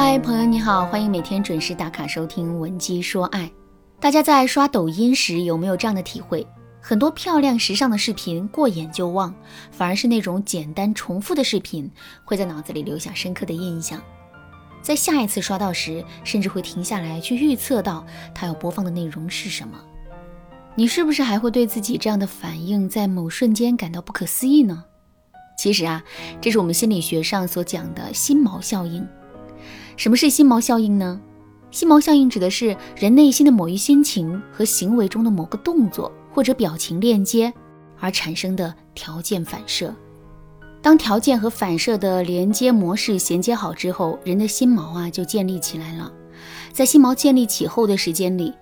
嗨，朋友你好，欢迎每天准时打卡收听《文姬说爱》。大家在刷抖音时有没有这样的体会？很多漂亮时尚的视频过眼就忘，反而是那种简单重复的视频会在脑子里留下深刻的印象。在下一次刷到时，甚至会停下来去预测到它要播放的内容是什么。你是不是还会对自己这样的反应在某瞬间感到不可思议呢？其实啊，这是我们心理学上所讲的心锚效应。什么是心锚效应呢？心锚效应指的是人内心的某一心情和行为中的某个动作或者表情链接而产生的条件反射。当条件和反射的连接模式衔接好之后，人的心锚啊就建立起来了。在心锚建立起后的时间里，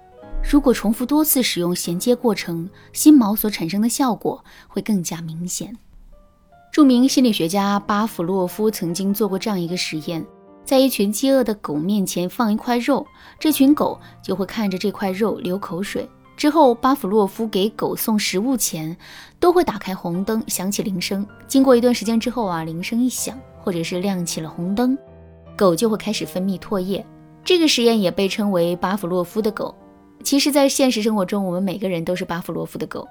如果重复多次使用衔接过程，心锚所产生的效果会更加明显。著名心理学家巴甫洛夫曾经做过这样一个实验。在一群饥饿的狗面前放一块肉，这群狗就会看着这块肉流口水。之后，巴甫洛夫给狗送食物前，都会打开红灯，响起铃声。经过一段时间之后啊，铃声一响，或者是亮起了红灯，狗就会开始分泌唾液。这个实验也被称为巴甫洛夫的狗。其实，在现实生活中，我们每个人都是巴甫洛夫的狗。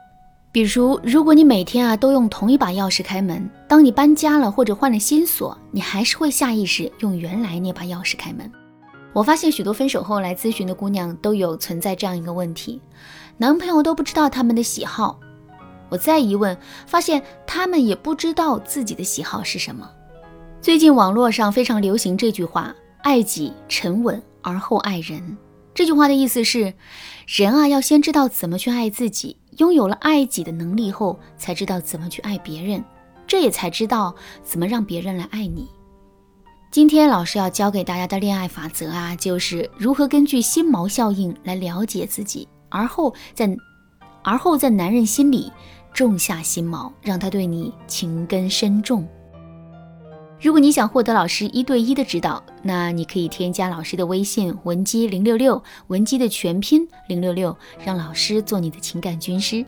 比如，如果你每天啊都用同一把钥匙开门，当你搬家了或者换了新锁，你还是会下意识用原来那把钥匙开门。我发现许多分手后来咨询的姑娘都有存在这样一个问题：男朋友都不知道他们的喜好。我再一问，发现他们也不知道自己的喜好是什么。最近网络上非常流行这句话：“爱己沉稳而后爱人。”这句话的意思是，人啊要先知道怎么去爱自己。拥有了爱己的能力后，才知道怎么去爱别人，这也才知道怎么让别人来爱你。今天老师要教给大家的恋爱法则啊，就是如何根据心锚效应来了解自己，而后在而后在男人心里种下心锚，让他对你情根深重。如果你想获得老师一对一的指导，那你可以添加老师的微信文姬零六六，文姬的全拼零六六，让老师做你的情感军师。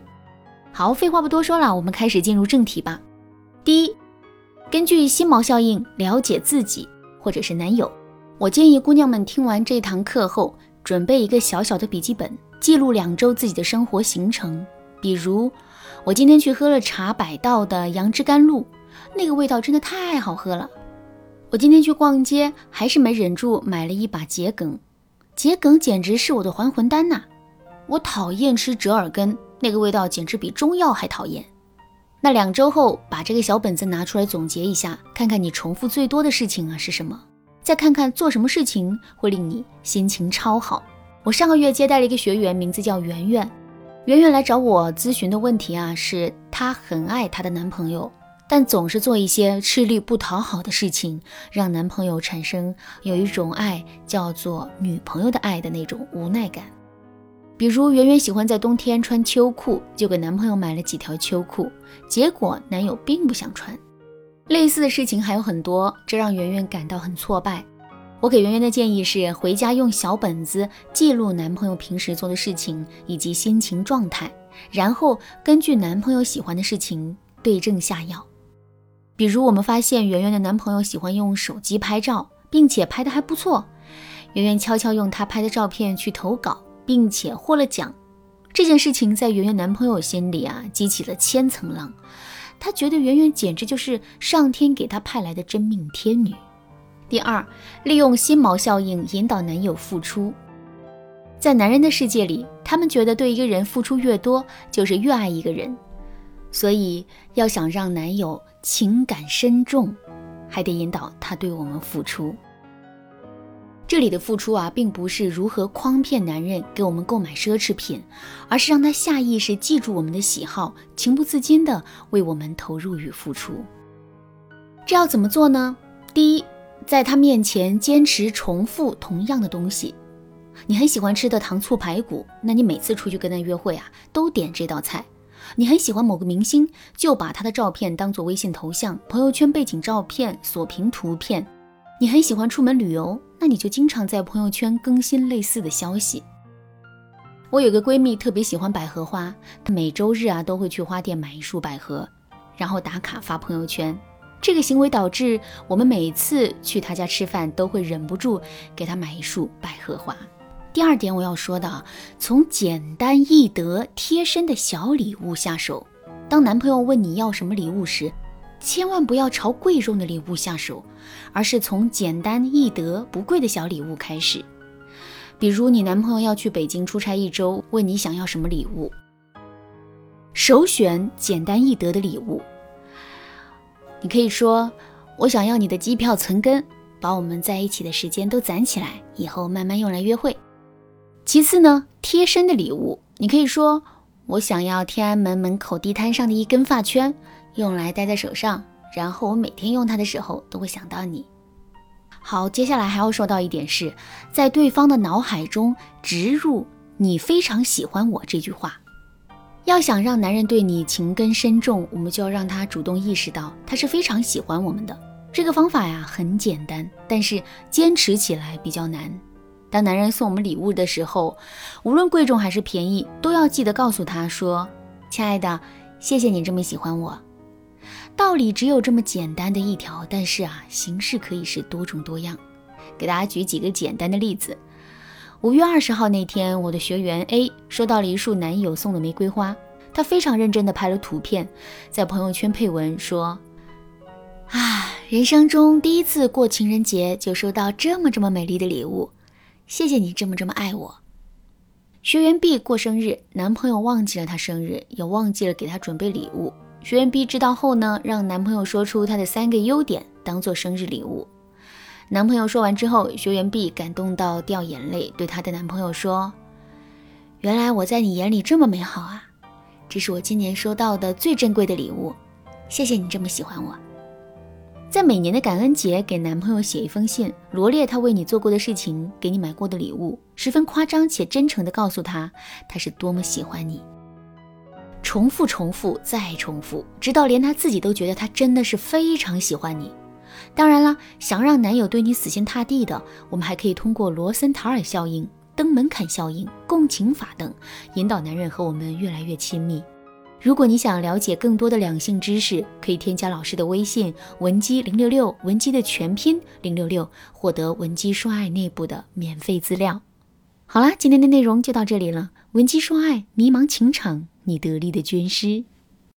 好，废话不多说了，我们开始进入正题吧。第一，根据心锚效应了解自己或者是男友，我建议姑娘们听完这堂课后，准备一个小小的笔记本，记录两周自己的生活行程。比如，我今天去喝了茶百道的杨枝甘露。那个味道真的太好喝了。我今天去逛街，还是没忍住买了一把桔梗。桔梗简直是我的还魂丹呐！我讨厌吃折耳根，那个味道简直比中药还讨厌。那两周后，把这个小本子拿出来总结一下，看看你重复最多的事情啊是什么？再看看做什么事情会令你心情超好。我上个月接待了一个学员，名字叫圆圆。圆圆来找我咨询的问题啊，是她很爱她的男朋友。但总是做一些吃力不讨好的事情，让男朋友产生有一种爱叫做女朋友的爱的那种无奈感。比如圆圆喜欢在冬天穿秋裤，就给男朋友买了几条秋裤，结果男友并不想穿。类似的事情还有很多，这让圆圆感到很挫败。我给圆圆的建议是，回家用小本子记录男朋友平时做的事情以及心情状态，然后根据男朋友喜欢的事情对症下药。比如，我们发现圆圆的男朋友喜欢用手机拍照，并且拍的还不错。圆圆悄悄用他拍的照片去投稿，并且获了奖。这件事情在圆圆男朋友心里啊，激起了千层浪。他觉得圆圆简直就是上天给他派来的真命天女。第二，利用心锚效应引导男友付出。在男人的世界里，他们觉得对一个人付出越多，就是越爱一个人。所以，要想让男友情感深重，还得引导他对我们付出。这里的付出啊，并不是如何诓骗男人给我们购买奢侈品，而是让他下意识记住我们的喜好，情不自禁的为我们投入与付出。这要怎么做呢？第一，在他面前坚持重复同样的东西。你很喜欢吃的糖醋排骨，那你每次出去跟他约会啊，都点这道菜。你很喜欢某个明星，就把他的照片当做微信头像、朋友圈背景照片、锁屏图片。你很喜欢出门旅游，那你就经常在朋友圈更新类似的消息。我有个闺蜜特别喜欢百合花，她每周日啊都会去花店买一束百合，然后打卡发朋友圈。这个行为导致我们每次去她家吃饭都会忍不住给她买一束百合花。第二点我要说的，从简单易得、贴身的小礼物下手。当男朋友问你要什么礼物时，千万不要朝贵重的礼物下手，而是从简单易得、不贵的小礼物开始。比如你男朋友要去北京出差一周，问你想要什么礼物，首选简单易得的礼物。你可以说：“我想要你的机票存根，把我们在一起的时间都攒起来，以后慢慢用来约会。”其次呢，贴身的礼物，你可以说我想要天安门门口地摊上的一根发圈，用来戴在手上，然后我每天用它的时候都会想到你。好，接下来还要说到一点是，在对方的脑海中植入“你非常喜欢我”这句话。要想让男人对你情根深重，我们就要让他主动意识到他是非常喜欢我们的。这个方法呀很简单，但是坚持起来比较难。当男人送我们礼物的时候，无论贵重还是便宜，都要记得告诉他说：“亲爱的，谢谢你这么喜欢我。”道理只有这么简单的一条，但是啊，形式可以是多种多样。给大家举几个简单的例子。五月二十号那天，我的学员 A 收到了一束男友送的玫瑰花，他非常认真地拍了图片，在朋友圈配文说：“啊，人生中第一次过情人节就收到这么这么美丽的礼物。”谢谢你这么这么爱我。学员 B 过生日，男朋友忘记了她生日，也忘记了给她准备礼物。学员 B 知道后呢，让男朋友说出他的三个优点，当做生日礼物。男朋友说完之后，学员 B 感动到掉眼泪，对她的男朋友说：“原来我在你眼里这么美好啊！这是我今年收到的最珍贵的礼物，谢谢你这么喜欢我。”在每年的感恩节，给男朋友写一封信，罗列他为你做过的事情，给你买过的礼物，十分夸张且真诚地告诉他，他是多么喜欢你。重复、重复、再重复，直到连他自己都觉得他真的是非常喜欢你。当然了，想让男友对你死心塌地的，我们还可以通过罗森塔尔效应、登门槛效应、共情法等，引导男人和我们越来越亲密。如果你想了解更多的两性知识，可以添加老师的微信文姬零六六，文姬的全拼零六六，获得文姬说爱内部的免费资料。好啦，今天的内容就到这里了。文姬说爱，迷茫情场，你得力的军师。